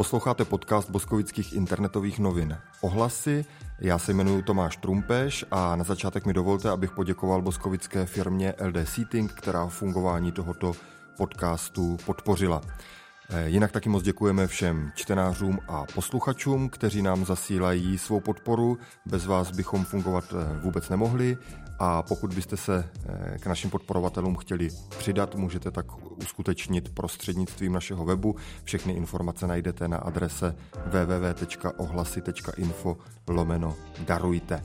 Posloucháte podcast Boskovických internetových novin Ohlasy. Já se jmenuji Tomáš Trumpeš a na začátek mi dovolte, abych poděkoval boskovické firmě LD Seating, která fungování tohoto podcastu podpořila. Eh, jinak taky moc děkujeme všem čtenářům a posluchačům, kteří nám zasílají svou podporu. Bez vás bychom fungovat eh, vůbec nemohli a pokud byste se eh, k našim podporovatelům chtěli přidat, můžete tak uskutečnit prostřednictvím našeho webu. Všechny informace najdete na adrese www.ohlasy.info lomeno darujte.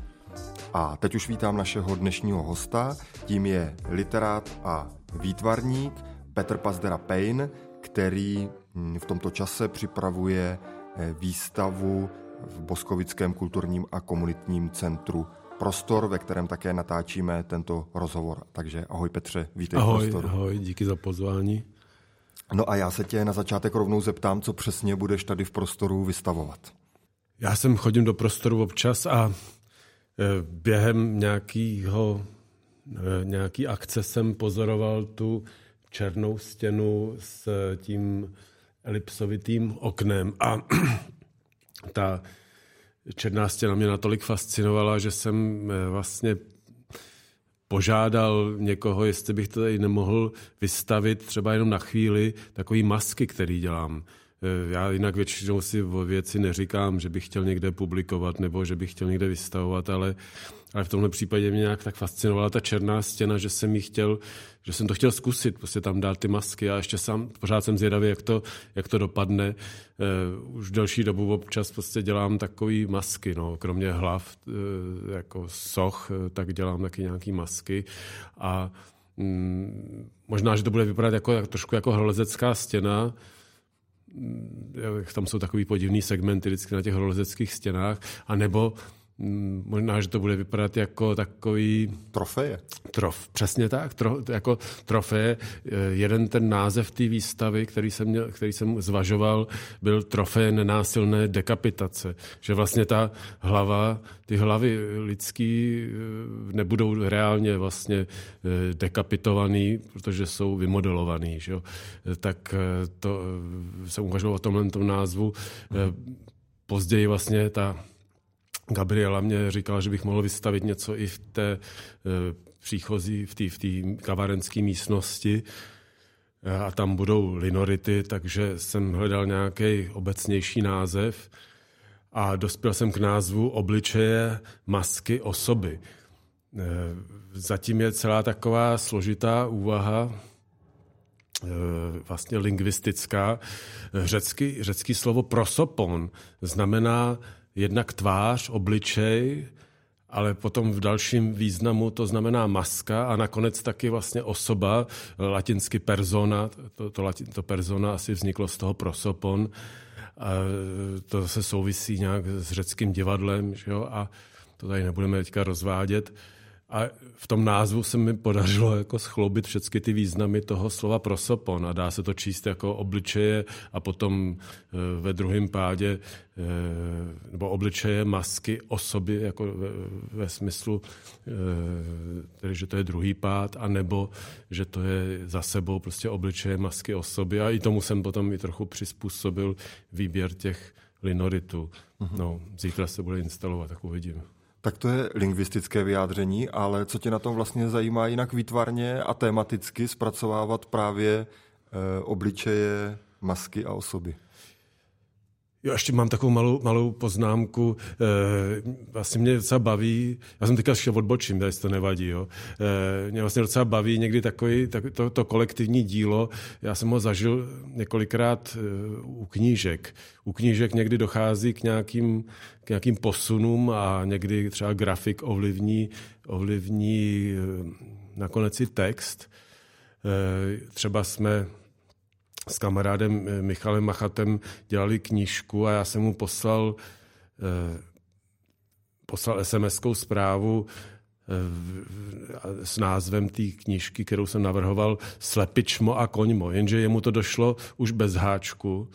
A teď už vítám našeho dnešního hosta, tím je literát a výtvarník Petr Pazdera Payne, který hm, v tomto čase připravuje eh, výstavu v Boskovickém kulturním a komunitním centru Prostor, ve kterém také natáčíme tento rozhovor. Takže ahoj Petře, vítej ahoj, v Prostoru. Ahoj, díky za pozvání. No a já se tě na začátek rovnou zeptám, co přesně budeš tady v Prostoru vystavovat. Já jsem chodím do Prostoru občas a eh, během nějakého nějaký akce jsem pozoroval tu černou stěnu s tím elipsovitým oknem. A ta černá stěna mě natolik fascinovala, že jsem eh, vlastně požádal někoho, jestli bych to tady nemohl vystavit třeba jenom na chvíli takový masky, který dělám. Eh, já jinak většinou si o věci neříkám, že bych chtěl někde publikovat nebo že bych chtěl někde vystavovat, ale, ale v tomhle případě mě nějak tak fascinovala ta černá stěna, že jsem chtěl, že jsem to chtěl zkusit, prostě tam dát ty masky a ještě sám, pořád jsem zvědavý, jak to, jak to dopadne. Uh, už delší dobu občas prostě dělám takový masky, no, kromě hlav, uh, jako soch, uh, tak dělám taky nějaký masky. A mm, možná, že to bude vypadat jako, jak, trošku jako hrolezecká stěna, tam jsou takový podivný segmenty vždycky na těch horolezeckých stěnách, anebo mm, možná, že to bude vypadat jako takový... Trofeje. Trof, přesně tak, tro, jako trofeje. Jeden ten název té výstavy, který jsem, měl, který jsem zvažoval, byl trofeje nenásilné dekapitace. Že vlastně ta hlava, ty hlavy lidský eh, nebudou reálně vlastně eh, dekapitovaný, protože jsou vymodelovaný. Že jo? Tak to jsem uvažoval o tomhle tom názvu. Později vlastně ta Gabriela mě říkala, že bych mohl vystavit něco i v té e, příchozí, v té v kavarenské místnosti a tam budou linority, takže jsem hledal nějaký obecnější název a dospěl jsem k názvu obličeje masky osoby. E, zatím je celá taková složitá úvaha, e, vlastně lingvistická. Řecký, řecký slovo prosopon znamená jednak tvář, obličej, ale potom v dalším významu to znamená maska a nakonec taky vlastně osoba, latinsky persona, to, to, to persona asi vzniklo z toho prosopon, a to se souvisí nějak s řeckým divadlem, že jo? a to tady nebudeme teďka rozvádět. A v tom názvu se mi podařilo jako schloubit všechny ty významy toho slova prosopon a dá se to číst jako obličeje a potom e, ve druhém pádě e, nebo obličeje masky osoby jako ve, ve smyslu, e, tedy, že to je druhý pád, a nebo že to je za sebou prostě obličeje masky osoby a i tomu jsem potom i trochu přizpůsobil výběr těch linoritů. Mm-hmm. No, zítra se bude instalovat, tak uvidím. Tak to je lingvistické vyjádření, ale co tě na tom vlastně zajímá jinak výtvarně a tematicky zpracovávat právě e, obličeje, masky a osoby? Jo, ještě mám takovou malou, malou poznámku. E, vlastně mě docela baví, já jsem teďka šel odbočím, jestli to nevadí, jo. E, mě vlastně docela baví někdy takový, tak, to, to kolektivní dílo. Já jsem ho zažil několikrát e, u knížek. U knížek někdy dochází k nějakým, k nějakým posunům a někdy třeba grafik ovlivní, ovlivní nakonec i text. E, třeba jsme s kamarádem eh, Michalem Machatem dělali knížku a já jsem mu poslal, eh, poslal SMS-kou zprávu eh, s názvem té knížky, kterou jsem navrhoval Slepičmo a koňmo, jenže jemu to došlo už bez háčku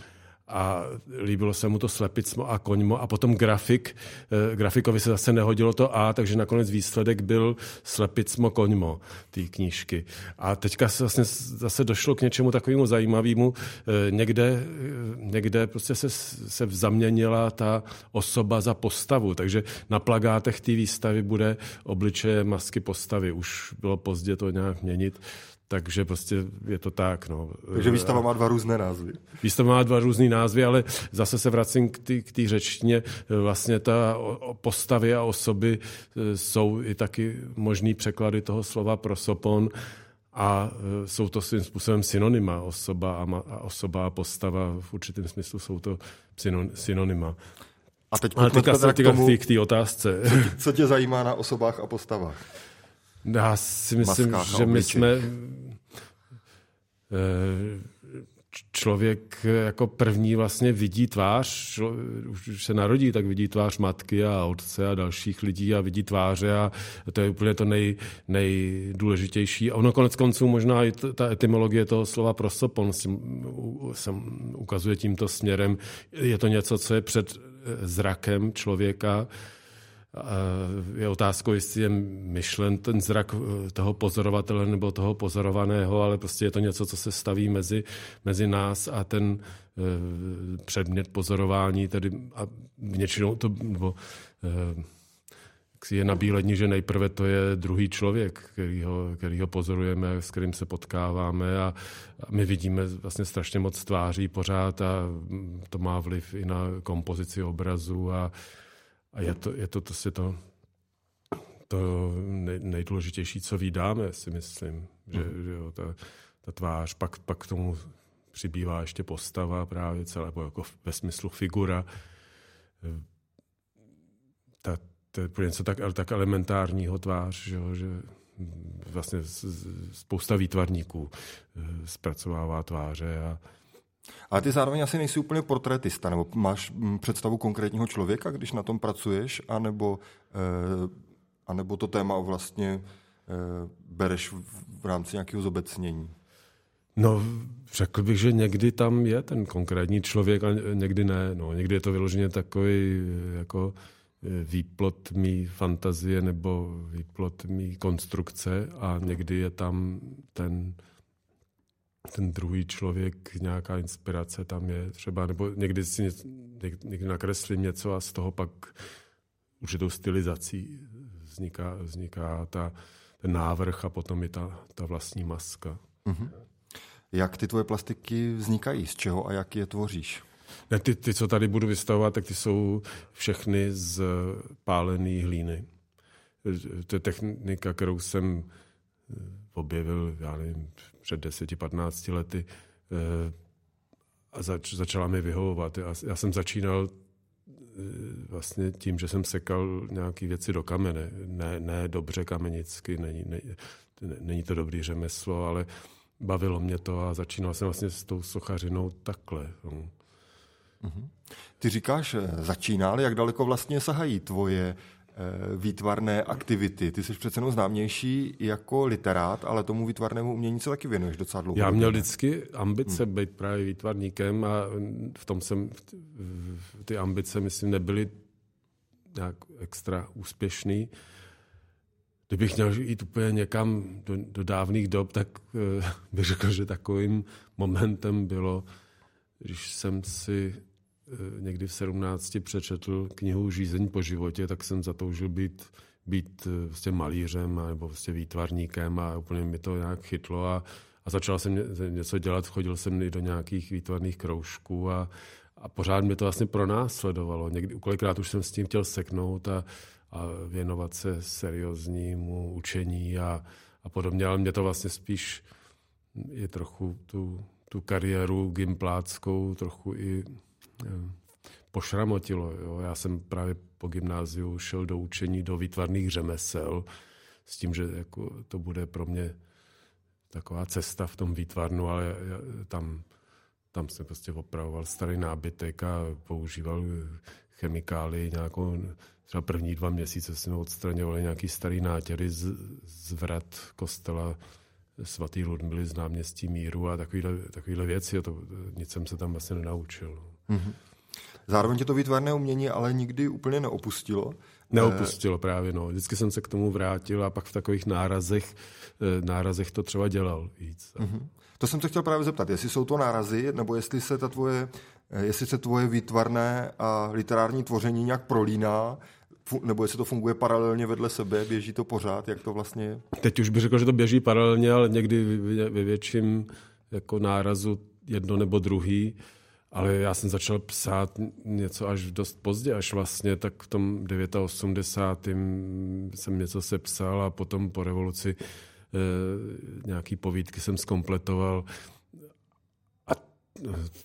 a líbilo se mu to slepicmo a koňmo a potom grafik, eh, grafikovi se zase nehodilo to A, takže nakonec výsledek byl slepicmo koňmo té knížky. A teďka se vlastně zase došlo k něčemu takovému zajímavému. Eh, někde, eh, někde prostě se, se zaměnila ta osoba za postavu, takže na plagátech té výstavy bude obličeje masky postavy. Už bylo pozdě to nějak měnit. Takže prostě je to tak. No. Takže výstava má dva různé názvy. Výstava má dva různé názvy, ale zase se vracím k té řečtině. Vlastně ta postavy a osoby e, jsou i taky možný překlady toho slova prosopon a e, jsou to svým způsobem synonyma. Osoba a, ma, a osoba a postava v určitém smyslu jsou to synonyma. A teď Ale teďka se k té otázce. Co, co tě zajímá na osobách a postavách? Já si myslím, že my jsme eh, člověk jako první vlastně vidí tvář, už se narodí, tak vidí tvář matky a otce a dalších lidí a vidí tváře a to je úplně to nej, nejdůležitější. A ono konec konců možná i ta etymologie toho slova prosopon se ukazuje tímto směrem. Je to něco, co je před zrakem člověka, je otázkou, jestli je myšlen ten zrak eh, toho pozorovatele nebo toho pozorovaného, ale prostě je to něco, co se staví mezi, mezi nás a ten eh, předmět pozorování, tedy a většinou to, nebo eh, je nabílední, že nejprve to je druhý člověk, který ho, který ho pozorujeme, s kterým se potkáváme a, a my vidíme vlastně strašně moc tváří pořád a to má vliv i na kompozici obrazu a, a je to, je to, to, si to, to nejdůležitější, co vydáme, si myslím. Že, mm. že jo, ta, ta tvář, pak, pak k tomu přibývá ještě postava právě celé, nebo jako ve smyslu figura. Ta, to je něco tak, tak elementárního tvář, že, že vlastně spousta výtvarníků eh, zpracovává tváře a, ale ty zároveň asi nejsi úplně portrétista, nebo máš mm, představu konkrétního člověka, když na tom pracuješ, anebo, eh, anebo to téma vlastně eh, bereš v, rámci nějakého zobecnění? No, řekl bych, že někdy tam je ten konkrétní člověk a někdy ne. No, někdy je to vyloženě takový jako eh, výplot mý fantazie nebo výplot mý konstrukce a někdy je tam ten ten druhý člověk, nějaká inspirace tam je třeba, nebo někdy si někdy nakreslím něco a z toho pak určitou stylizací vzniká, vzniká ta, ten návrh a potom i ta, ta vlastní maska. Mm-hmm. Jak ty tvoje plastiky vznikají? Z čeho a jak je tvoříš? Ne, ty, ty, co tady budu vystavovat, tak ty jsou všechny z pálené hlíny. To je technika, kterou jsem objevil, já nevím, před 10-15 lety eh, a zač, začala mi vyhovovat. Já, já jsem začínal eh, vlastně tím, že jsem sekal nějaké věci do kamene. Ne, ne dobře kamenicky, není, ne, není to dobrý řemeslo, ale bavilo mě to a začínal jsem vlastně s tou sochařinou takhle. No. Mhm. Ty říkáš, začínal, jak daleko vlastně sahají tvoje Eh, výtvarné aktivity. Ty jsi přece jenom známější jako literát, ale tomu výtvarnému umění se taky věnuješ docela dlouho. Já měl vždycky ambice hmm. být právě výtvarníkem a v tom jsem, ty ambice, myslím, nebyly nějak extra úspěšný. Kdybych měl jít úplně někam do, do dávných dob, tak eh, bych řekl, že takovým momentem bylo, když jsem si Eh, někdy v 17 přečetl knihu Žízeň po životě, tak jsem zatoužil být, být vlastně malířem nebo vlastně výtvarníkem a úplně mi to nějak chytlo a, a začal jsem něco dělat, chodil jsem i do nějakých výtvarných kroužků a, a pořád mě to vlastně pronásledovalo. Někdy, kolikrát už jsem s tím chtěl seknout a, a věnovat se serióznímu učení a, a podobně, ale mě to vlastně spíš je trochu tu, tu kariéru gimpláckou trochu i pošramotilo. Jo. Já jsem právě po gymnáziu šel do učení do výtvarných řemesel s tím, že jako to bude pro mě taková cesta v tom výtvarnu, ale já, tam, tam jsem prostě opravoval starý nábytek a používal chemikály nějakou, třeba první dva měsíce jsme odstraňovali nějaký starý nátěry z, z vrat kostela svatý Ludmily z náměstí Míru a takovýhle, takovýhle věci. A to, nic jsem se tam vlastně nenaučil. Mm-hmm. Zároveň tě to výtvarné umění ale nikdy úplně neopustilo. Neopustilo právě, no. Vždycky jsem se k tomu vrátil a pak v takových nárazech, eh, nárazech to třeba dělal víc. Mm-hmm. To jsem se chtěl právě zeptat, jestli jsou to nárazy, nebo jestli se ta tvoje, eh, jestli se tvoje výtvarné a literární tvoření nějak prolíná, nebo jestli to funguje paralelně vedle sebe, běží to pořád, jak to vlastně je? Teď už bych řekl, že to běží paralelně, ale někdy ve větším jako nárazu jedno nebo druhý. Ale já jsem začal psát něco až dost pozdě, až vlastně tak v tom 89. jsem něco sepsal a potom po revoluci eh, nějaký povídky jsem skompletoval a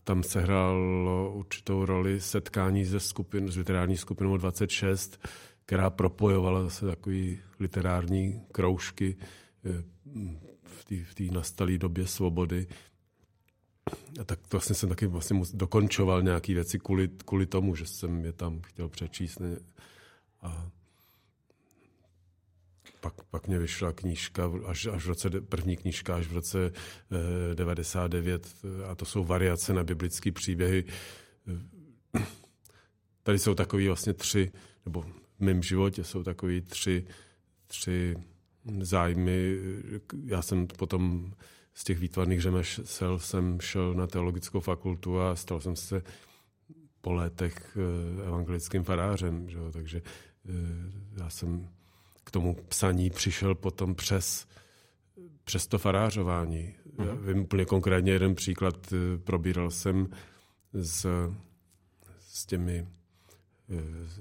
tam se hrálo určitou roli setkání ze skupin, s literární skupinou 26, která propojovala zase takový literární kroužky eh, v té nastalé době svobody tak to vlastně jsem taky vlastně dokončoval nějaké věci kvůli, kvůli tomu, že jsem je tam chtěl přečíst. Ne? A pak, pak mě vyšla knížka, až, až v roce, první knížka až v roce eh, 99 a to jsou variace na biblické příběhy. Tady jsou takový vlastně tři, nebo v mém životě jsou takový tři, tři zájmy. Já jsem potom z těch výtvarných řemesel jsem šel na teologickou fakultu a stal jsem se po letech eh, evangelickým farářem. Že? Takže eh, já jsem k tomu psaní přišel potom přes, přes to farářování. Já mhm. vím úplně konkrétně jeden příklad. Eh, probíral jsem s, s těmi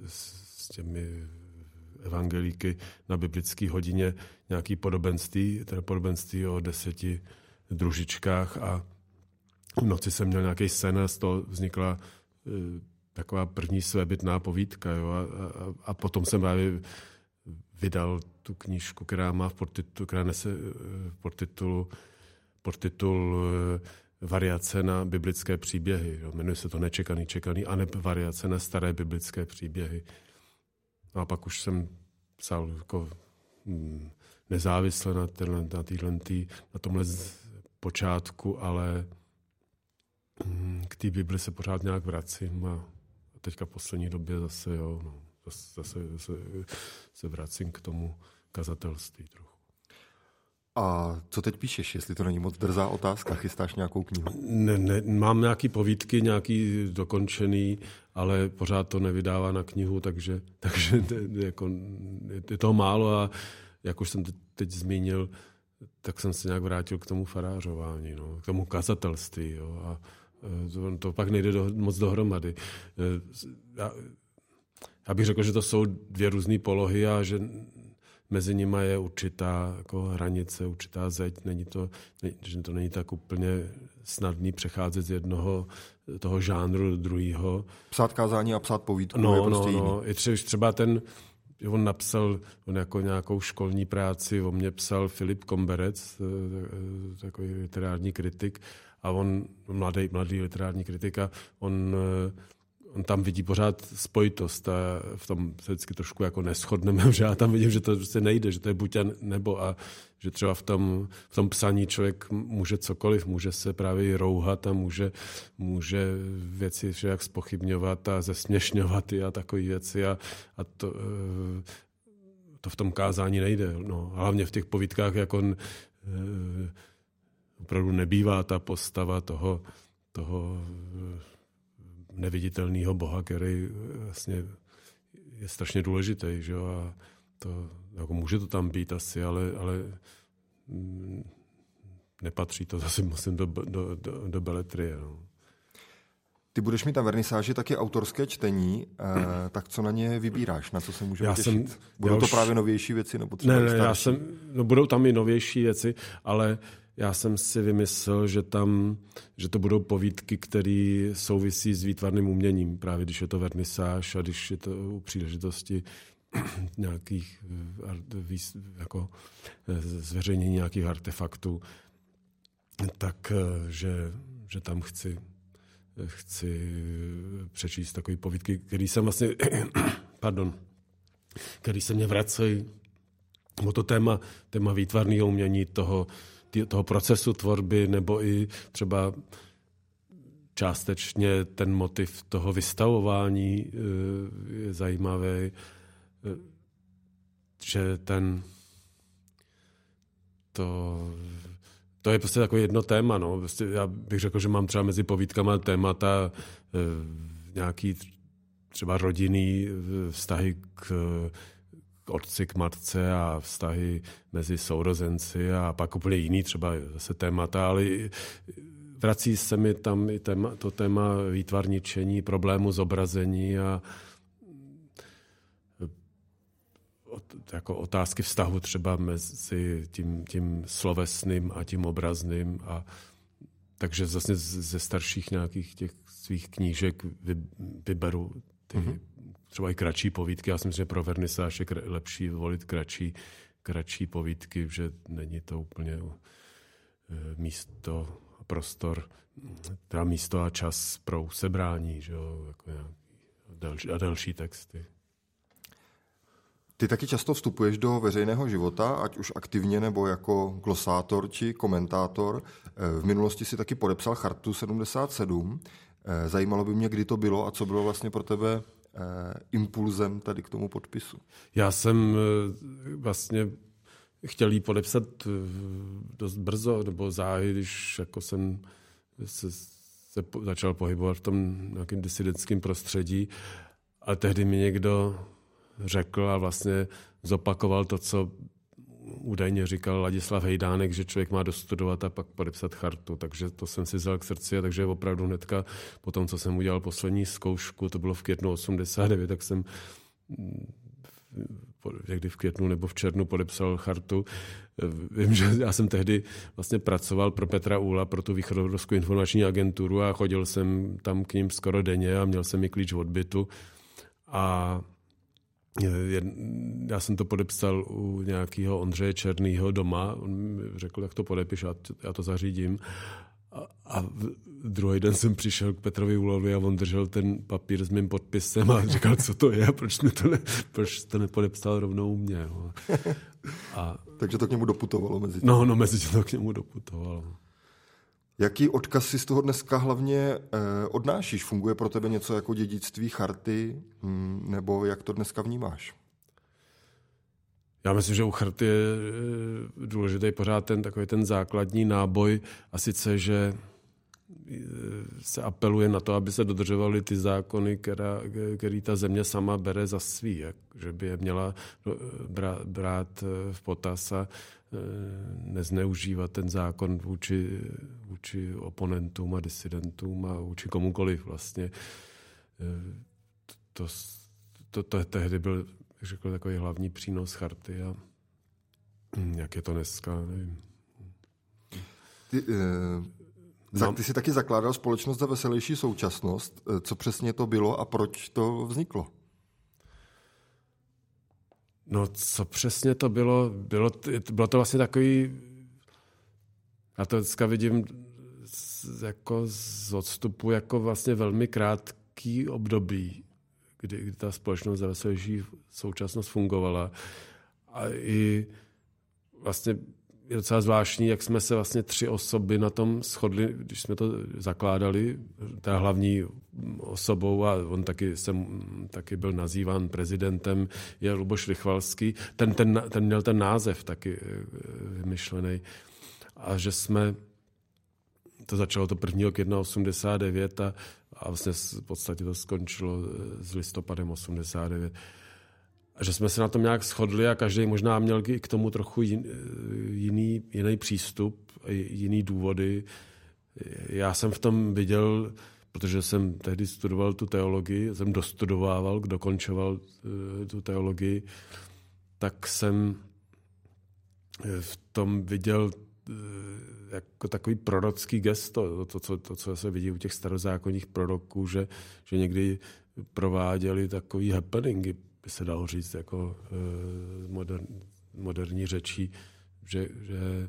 s těmi evangelíky na biblické hodině nějaký podobenství, teda podobenství o deseti družičkách a v noci jsem měl nějaký sen a z toho vznikla e, taková první svébytná povídka. Jo? A, a, a potom jsem právě vydal tu knížku, která má v podtitulu, která nese e, v podtitulu, podtitul e, variace na biblické příběhy. Jo? Jmenuje se to Nečekaný, čekaný, a ne variace na staré biblické příběhy. No a pak už jsem psal jako hm, nezávisle na, téhle, na, na tomhle počátku, ale mm, k té Bibli se pořád nějak vracím a teďka v poslední době zase, jo, no, zase, zase, zase se vracím k tomu kazatelství trochu. A co teď píšeš, jestli to není moc drzá otázka? Chystáš nějakou knihu? Ne, ne, mám nějaký povídky, nějaký dokončený, ale pořád to nevydává na knihu, takže, takže jako, je toho málo a jak už jsem teď zmínil, tak jsem se nějak vrátil k tomu farářování, no, k tomu kazatelství. Jo, a e, to, to pak nejde do, moc dohromady. E, já, já bych řekl, že to jsou dvě různé polohy a že mezi nimi je určitá jako hranice, určitá zeď. Není to, ne, že to není tak úplně snadný přecházet z jednoho toho žánru do druhého. Psát kázání a psát povídku no, je prostě no, no. I třeba ten, on napsal on jako nějakou školní práci, o mě psal Filip Komberec, eh, eh, takový literární kritik, a on, mladý, mladý literární kritik, a on eh, on tam vidí pořád spojitost a v tom se vždycky trošku jako neschodneme, že já tam vidím, že to prostě nejde, že to je buď a nebo a že třeba v tom, v tom psaní člověk může cokoliv, může se právě rouhat a může, může věci však spochybňovat a zesměšňovat a takové věci a, a to, eh, to v tom kázání nejde. No. Hlavně v těch povídkách, jak on eh, opravdu nebývá ta postava toho, toho neviditelného boha, který vlastně je strašně důležitý, že jo, a to, jako může to tam být asi, ale, ale mm, nepatří to zase musím do, do, do, do beletrie. No. Ty budeš mít na vernisáži taky autorské čtení, eh, tak co na ně vybíráš, na co se můžeme já těšit? Jsem, budou to už... právě novější věci? Nebo třeba ne, ne, já jsem, no budou tam i novější věci, ale já jsem si vymyslel, že tam, že to budou povídky, které souvisí s výtvarným uměním, právě když je to vernisáž a když je to u příležitosti nějakých eh, jako eh, zveřejnění nějakých artefaktů, tak eh, že, že tam chci, chci přečíst takové povídky, které jsem vlastně, pardon, který se mě vracejí o to téma, téma výtvarného umění, toho, toho procesu tvorby, nebo i třeba částečně ten motiv toho vystavování je zajímavý, že ten to, to je prostě takové jedno téma. No. Prostě já bych řekl, že mám třeba mezi povídkama témata e, nějaký třeba rodinný vztahy k, k otci, k matce a vztahy mezi sourozenci a pak úplně jiný třeba zase témata, ale vrací se mi tam i téma, to téma výtvarničení, problému zobrazení a jako otázky vztahu třeba mezi tím, tím slovesným a tím obrazným. A, takže zase ze starších nějakých těch svých knížek vy, vyberu ty mm-hmm. třeba i kratší povídky. Já si myslím, že pro vernisáž je lepší volit kratší, kratší povídky, že není to úplně e, místo a prostor, teda místo a čas pro usebrání, že jo, jako další, a další texty. Ty taky často vstupuješ do veřejného života, ať už aktivně nebo jako glosátor či komentátor. Eh, v minulosti si taky podepsal Chartu 77. Eh, zajímalo by mě, kdy to bylo a co bylo vlastně pro tebe eh, impulzem tady k tomu podpisu. Já jsem vlastně chtěl jí podepsat dost brzo, nebo záhy, když jako jsem se, se začal pohybovat v tom nějakém disidentském prostředí. A tehdy mi někdo řekl a vlastně zopakoval to, co údajně říkal Ladislav Hejdánek, že člověk má dostudovat a pak podepsat chartu. Takže to jsem si vzal k srdci a takže opravdu hnedka po tom, co jsem udělal poslední zkoušku, to bylo v květnu 89, tak jsem někdy v květnu nebo v červnu podepsal chartu. Vím, že já jsem tehdy vlastně pracoval pro Petra Úla, pro tu východoevropskou informační agenturu a chodil jsem tam k ním skoro denně a měl jsem i klíč od bytu. A já jsem to podepsal u nějakého Ondřeje Černýho doma. On mi řekl, jak to podepiš, já to zařídím. A, a druhý den jsem přišel k Petrovi Ulovi a on držel ten papír s mým podpisem a říkal, co to je, proč, mi to, ne, proč to nepodepsal rovnou u mě. A, Takže to k němu doputovalo mezi tím. No, no, mezi tím to k němu doputovalo. Jaký odkaz si z toho dneska hlavně eh, odnášíš? Funguje pro tebe něco jako dědictví charty, hm, nebo jak to dneska vnímáš? Já myslím, že u charty je eh, důležitý pořád ten takový ten základní náboj a sice, že eh, se apeluje na to, aby se dodržovaly ty zákony, která, který ta země sama bere za svý, jak, že by je měla brát, brát v potaz a nezneužívat ten zákon vůči, vůči oponentům a disidentům a vůči komukoliv vlastně. To, to, to tehdy byl, řekl, takový hlavní přínos charty a jak je to dneska, nevím. Ty, eh, ty jsi taky zakládal společnost za veselější současnost. Co přesně to bylo a proč to vzniklo? No, co přesně to bylo? Bylo, bylo to vlastně takový... Já to dneska vidím z, jako z odstupu jako vlastně velmi krátký období, kdy, kdy ta společnost za současnost fungovala. A i vlastně je docela zvláštní, jak jsme se vlastně tři osoby na tom shodli, když jsme to zakládali, ta hlavní osobou a on taky, jsem, taky byl nazýván prezidentem, je Luboš Rychvalský. Ten, ten, ten měl ten název taky eh, vymyšlený. A že jsme, to začalo to 1. května 89 a, a vlastně v podstatě to skončilo eh, s listopadem 89 že jsme se na tom nějak shodli a každý možná měl k tomu trochu jiný, jiný přístup, jiný důvody. Já jsem v tom viděl, protože jsem tehdy studoval tu teologii, jsem dostudovával, dokončoval eh, tu teologii, tak jsem eh, v tom viděl eh, jako takový prorocký gesto, to, co, to, co se vidí u těch starozákonních proroků, že, že někdy prováděli takový happeningy by se dalo říct, jako eh, modern, moderní řečí, že, že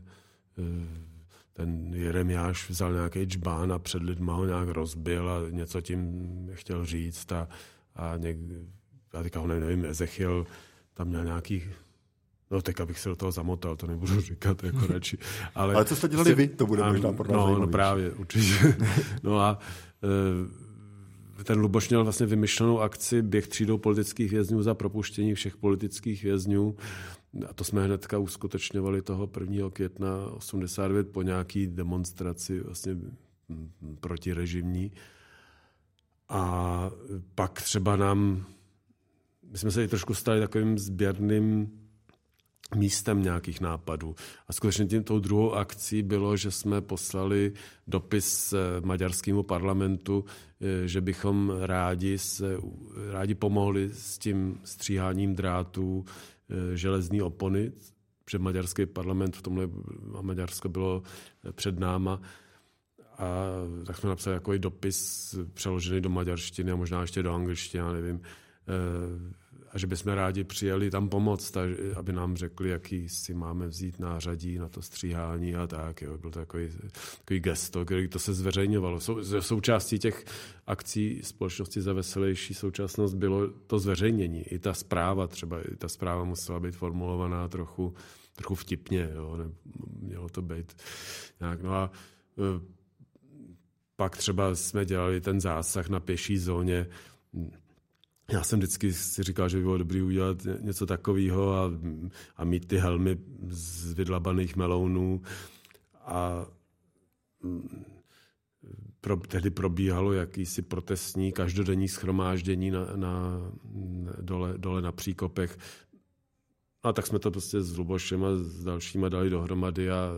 eh, ten Jeremiáš vzal nějaký čbán a před lidma ho nějak rozbil a něco tím chtěl říct a, a něk, já teďka ho nevím, Ezechiel tam měl nějaký No tak abych se do toho zamotal, to nebudu říkat jako radši. Ale, Ale co jste dělali vy, to bude možná pro nás No, no právě, určitě. No a ten Luboš měl vlastně vymyšlenou akci běh třídou politických vězňů za propuštění všech politických vězňů. A to jsme hnedka uskutečňovali toho 1. května 89 po nějaký demonstraci vlastně protirežimní. A pak třeba nám, my jsme se i trošku stali takovým sběrným místem nějakých nápadů. A skutečně tím tou druhou akcí bylo, že jsme poslali dopis maďarskému parlamentu, eh, že bychom rádi, se, rádi pomohli s tím stříháním drátů eh, železní opony, protože maďarský parlament v tomhle a Maďarsko bylo před náma. A tak jsme napsali jako i dopis přeložený do maďarštiny a možná ještě do angličtiny, já nevím eh, a že bychom rádi přijeli tam pomoct, aby nám řekli, jaký si máme vzít nářadí na to stříhání a tak. Jo. Byl to takový, takový gesto, který to se zveřejňovalo. Sou, součástí těch akcí společnosti za veselější současnost bylo to zveřejnění. I ta zpráva třeba, i ta zpráva musela být formulovaná trochu, trochu vtipně. Jo. Ne, mělo to být nějak. No a e, pak třeba jsme dělali ten zásah na pěší zóně, já jsem vždycky si říkal, že by bylo dobré udělat něco takového a, a mít ty helmy z vydlabaných melounů. A mm, pro, tehdy probíhalo jakýsi protestní každodenní schromáždění na, na, dole, dole na příkopech a tak jsme to prostě s Lubošem a s dalšíma dali dohromady a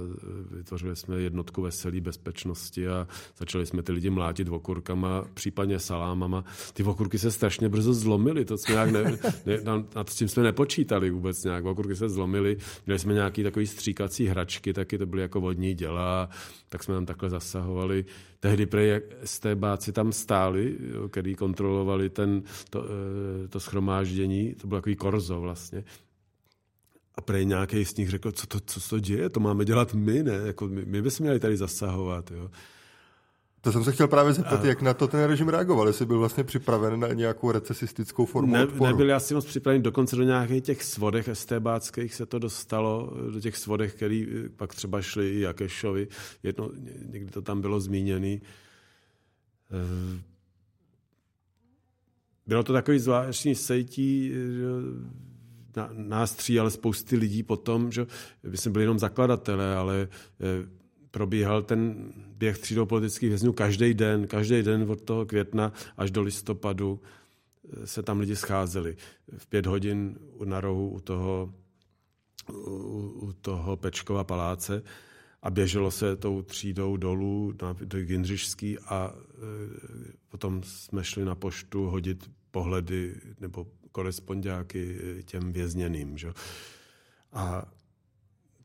vytvořili jsme jednotku veselý bezpečnosti a začali jsme ty lidi mlátit okurkama, případně salámama. Ty okurky se strašně brzo zlomily, to jsme nějak ne, ne, nad tím jsme nepočítali vůbec nějak. Okurky se zlomily, měli jsme nějaký takový stříkací hračky, taky to byly jako vodní děla, tak jsme tam takhle zasahovali. Tehdy prej STBáci tam stáli, který kontrolovali ten, to, eh, to schromáždění, to bylo takový korzo vlastně a prej nějaký z nich řekl, co to, co to děje, to máme dělat my, ne? Jako my, my bychom měli tady zasahovat. Jo? To jsem se chtěl právě zeptat, a... jak na to ten režim reagoval, jestli byl vlastně připraven na nějakou recesistickou formu ne, odporu. Nebyl asi moc připravený, dokonce do nějakých těch svodech estébáckých se to dostalo, do těch svodech, který pak třeba šli i Jakešovi, jedno, někdy to tam bylo zmíněný. Eh, bylo to takový zvláštní sejtí, nás tří, ale spousty lidí potom, že my jsme byli jenom zakladatelé, ale eh, probíhal ten běh třídou politických vězňů každý den, každý den od toho května až do listopadu eh, se tam lidi scházeli. V pět hodin na rohu u toho, u, u toho Pečkova paláce a běželo se tou třídou dolů na, do Jindřišský a e, potom jsme šli na poštu hodit pohledy nebo korespondáky těm vězněným. Že? A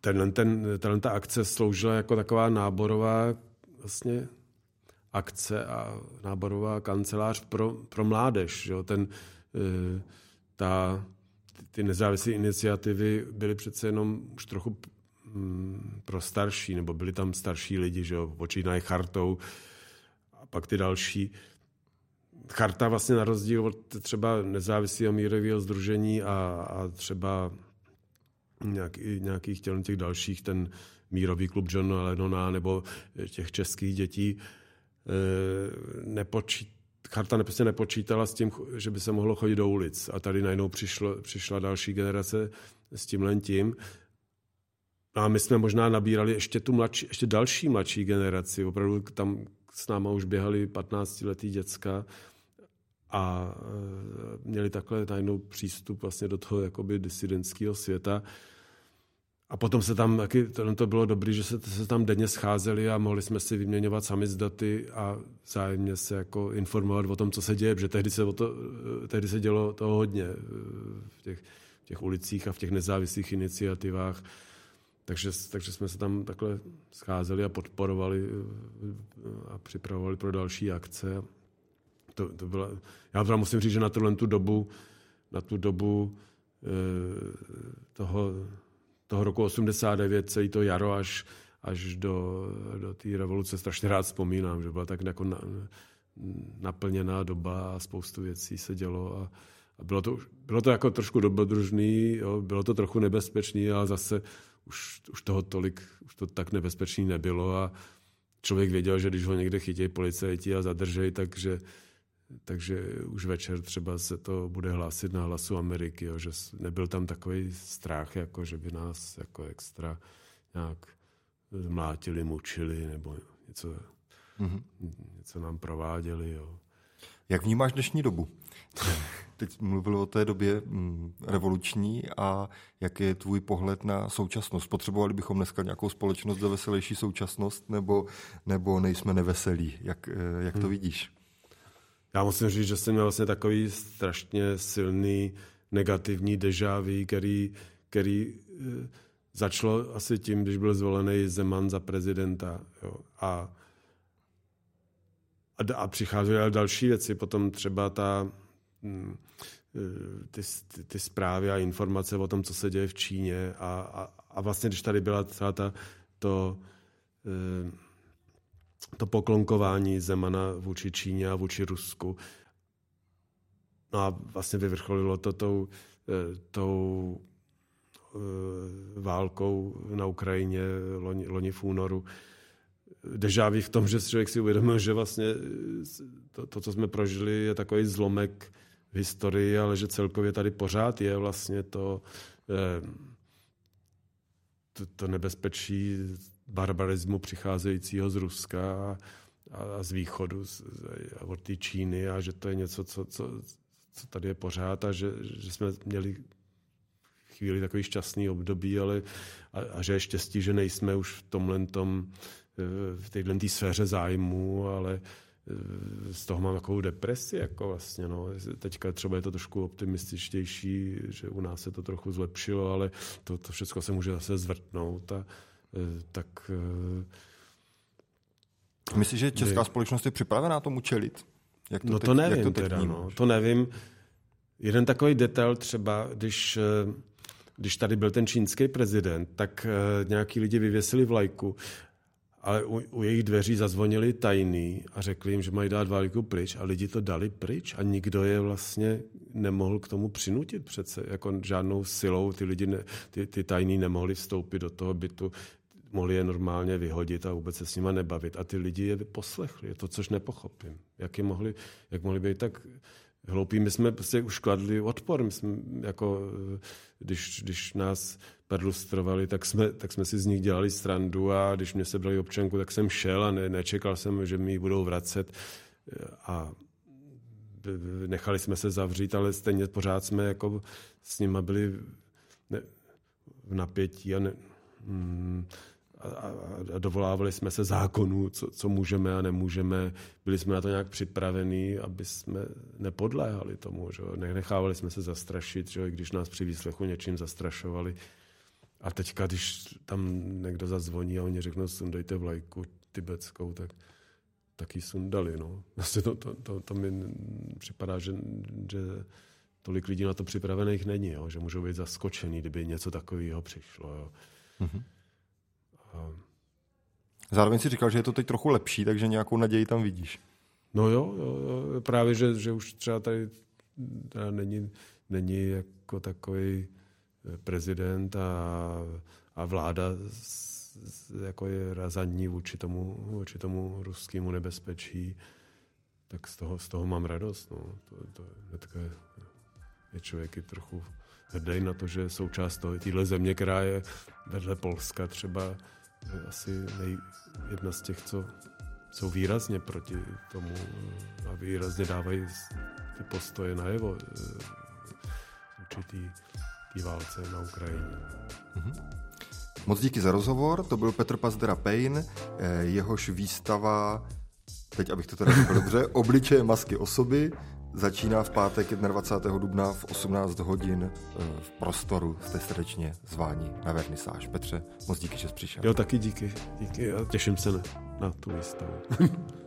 ten, ten, ten, ta akce sloužila jako taková náborová vlastně akce a náborová kancelář pro, pro mládež. Že? Ten, e, ta, ty nezávislé iniciativy byly přece jenom už trochu mm, pro starší, nebo byli tam starší lidi, že jo, počínají chartou a pak ty další charta vlastně na rozdíl od třeba nezávislého mírového združení a, a třeba nějaký, nějakých těch, těch dalších, ten mírový klub Johna Lennona nebo těch českých dětí, e, nepočít, charta prostě nepočítala s tím, že by se mohlo chodit do ulic. A tady najednou přišlo, přišla další generace s tímhle tím. A my jsme možná nabírali ještě tu mladší, ještě další mladší generaci. Opravdu tam s náma už běhali 15-letý děcka a e, měli takhle najednou přístup vlastně do toho jakoby disidentského světa. A potom se tam taky, to, to bylo dobré, že se, se tam denně scházeli a mohli jsme si vyměňovat sami z daty a zájemně se jako informovat o tom, co se děje, protože tehdy se, o to, e, tehdy se dělo toho hodně e, v těch, v těch ulicích a v těch nezávislých iniciativách. Takže, takže jsme se tam takhle scházeli a podporovali a připravovali pro další akce to, to byla, já teda musím říct, že na tuhle tu dobu, na tu dobu e, toho, toho roku 89, celý to jaro až, až do, do té revoluce strašně rád vzpomínám, že byla tak jako na, naplněná doba a spoustu věcí se dělo a, a bylo, to, bylo to jako trošku dobrodružný, jo, bylo to trochu nebezpečný, ale zase už, už toho tolik, už to tak nebezpečný nebylo a, člověk věděl, že když ho někde chytějí policajti a zadržejí, takže takže už večer třeba se to bude hlásit na hlasu Ameriky, jo, že nebyl tam takový strach, jako že by nás jako extra nějak mlátili, mučili nebo něco, mm-hmm. něco nám prováděli. Jo. Jak vnímáš dnešní dobu? Teď mluvil o té době mm, revoluční a jak je tvůj pohled na současnost? Potřebovali bychom dneska nějakou společnost za veselější současnost nebo, nebo nejsme neveselí? Jak, eh, jak to hmm. vidíš? Já musím říct, že jsem měl vlastně takový strašně silný negativní dejavy, který, který eh, začalo asi tím, když byl zvolený Zeman za prezidenta. Jo. A, a, a přicházely další věci, potom třeba ta, hm, eh, ty, ty, ty zprávy a informace o tom, co se děje v Číně a, a, a vlastně, když tady byla celá ta, to, eh, to poklonkování Zemana vůči Číně a vůči Rusku. No a vlastně vyvrcholilo to tou, eh, tou eh, válkou na Ukrajině loni, loni v únoru. Dežávý v tom, že člověk si uvědomil, že vlastně to, to, co jsme prožili, je takový zlomek v historii, ale že celkově tady pořád je vlastně to, eh, to, to nebezpečí barbarismu přicházejícího z Ruska a, a z východu, z, a od té Číny a že to je něco, co, co, co tady je pořád a že, že jsme měli chvíli takový šťastný období, ale a, a že je štěstí, že nejsme už v tomhle tom, v téhle sféře zájmu, ale e, z toho mám takovou depresi, jako vlastně, no. Teďka třeba je to trošku optimističtější, že u nás se to trochu zlepšilo, ale to, to všechno se může zase zvrtnout a, Eh, tak... Eh, Myslíš, že česká je... společnost je připravená tomu čelit? Jak to no teď, to nevím jak to teda, no, to nevím. Jeden takový detail třeba, když, eh, když tady byl ten čínský prezident, tak nějaký lidi vyvěsili vlajku ale u, u jejich dveří zazvonili tajný a řekli jim, že mají dát válku pryč a lidi to dali pryč a nikdo je vlastně nemohl k tomu přinutit přece, jako žádnou silou ty lidi, ne, ty, ty tajný nemohli vstoupit do toho bytu, mohli je normálně vyhodit a vůbec se s nima nebavit. A ty lidi je poslechli, je to, což nepochopím. Jak, je mohli, jak mohli být tak hloupí? My jsme prostě už kladli odpor. My jsme, jako, když, když nás perlustrovali, tak jsme, tak jsme si z nich dělali strandu a když mě sebrali občanku, tak jsem šel a ne, nečekal jsem, že mi ji budou vracet. A nechali jsme se zavřít, ale stejně pořád jsme jako s nimi byli ne, v napětí a ne, mm, a, a dovolávali jsme se zákonů, co, co můžeme a nemůžeme. Byli jsme na to nějak připravení, aby jsme nepodléhali tomu. Že? Nechávali jsme se zastrašit, že? když nás při výslechu něčím zastrašovali. A teďka, když tam někdo zazvoní a oni řeknou, sundejte vlajku tibetskou, tak taky sundali. No. Vlastně to, to, to, to mi připadá, že, že tolik lidí na to připravených není, jo? že můžou být zaskočený, kdyby něco takového přišlo. Jo? Mm-hmm. Zároveň si říkal, že je to teď trochu lepší, takže nějakou naději tam vidíš. No jo, jo, jo právě, že, že už třeba tady není, není jako takový eh, prezident a, a vláda jako je razantní vůči tomu, vůči tomu ruskému nebezpečí, tak z toho, z toho mám radost. No. To, to je, takové, je člověk je trochu hrdý na to, že součást téhle země, která je vedle Polska třeba asi nej, jedna z těch, co jsou výrazně proti tomu a výrazně dávají ty postoje najevo eh, určitý té válce na Ukrajině. Mm-hmm. Moc díky za rozhovor, to byl Petr Pazdera Payne, eh, jehož výstava, teď abych to teda řekl dobře, obličeje masky osoby, Začíná v pátek 21. dubna v 18 hodin eh, v prostoru. Jste srdečně zváni na vernisáž. Petře, moc díky, že jsi přišel. Jo, taky díky. Díky těším se na, na tu výstavu.